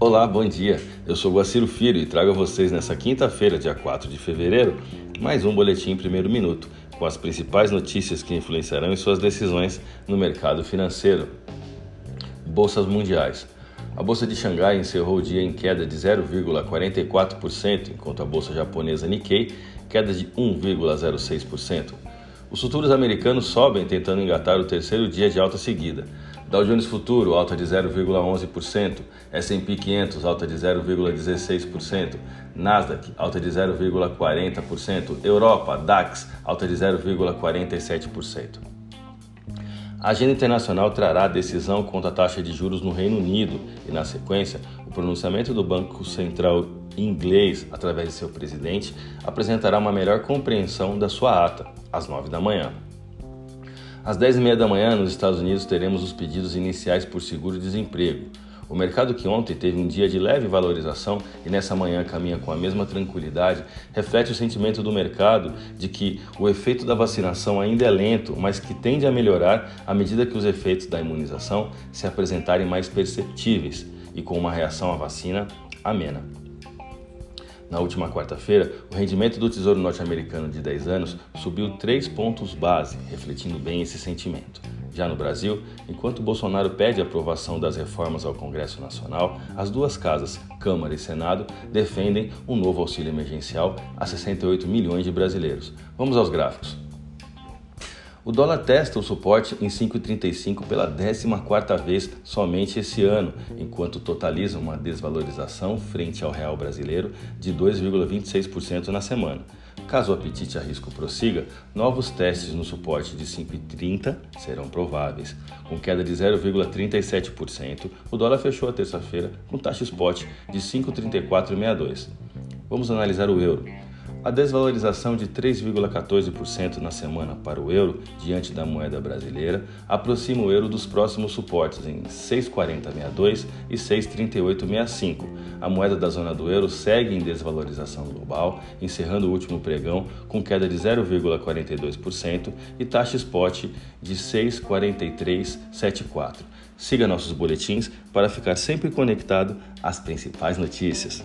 Olá, bom dia. Eu sou Guaciro Filho e trago a vocês nessa quinta-feira, dia 4 de fevereiro, mais um boletim em primeiro minuto, com as principais notícias que influenciarão em suas decisões no mercado financeiro. Bolsas mundiais. A bolsa de Xangai encerrou o dia em queda de 0,44%, enquanto a bolsa japonesa Nikkei queda de 1,06%. Os futuros americanos sobem tentando engatar o terceiro dia de alta seguida. Dow Jones Futuro alta de 0,11%, S&P 500 alta de 0,16%, Nasdaq alta de 0,40%, Europa DAX alta de 0,47%. A agenda internacional trará decisão contra a taxa de juros no Reino Unido e, na sequência, o pronunciamento do Banco Central inglês, através de seu presidente, apresentará uma melhor compreensão da sua ata, às 9 da manhã. Às 10h30 da manhã, nos Estados Unidos, teremos os pedidos iniciais por seguro-desemprego. O mercado que ontem teve um dia de leve valorização e nessa manhã caminha com a mesma tranquilidade, reflete o sentimento do mercado de que o efeito da vacinação ainda é lento, mas que tende a melhorar à medida que os efeitos da imunização se apresentarem mais perceptíveis e com uma reação à vacina amena. Na última quarta-feira, o rendimento do Tesouro Norte-Americano de 10 anos subiu 3 pontos base, refletindo bem esse sentimento. Já no Brasil, enquanto Bolsonaro pede a aprovação das reformas ao Congresso Nacional, as duas casas, Câmara e Senado, defendem um novo auxílio emergencial a 68 milhões de brasileiros. Vamos aos gráficos. O dólar testa o suporte em 5,35 pela 14ª vez somente esse ano, enquanto totaliza uma desvalorização frente ao real brasileiro de 2,26% na semana. Caso o apetite a risco prossiga, novos testes no suporte de 5,30 serão prováveis. Com queda de 0,37%, o dólar fechou a terça-feira com taxa spot de 5,3462. Vamos analisar o euro. A desvalorização de 3,14% na semana para o euro diante da moeda brasileira aproxima o euro dos próximos suportes em 6,4062 e 6,3865. A moeda da zona do euro segue em desvalorização global, encerrando o último pregão com queda de 0,42% e taxa spot de 6,4374. Siga nossos boletins para ficar sempre conectado às principais notícias.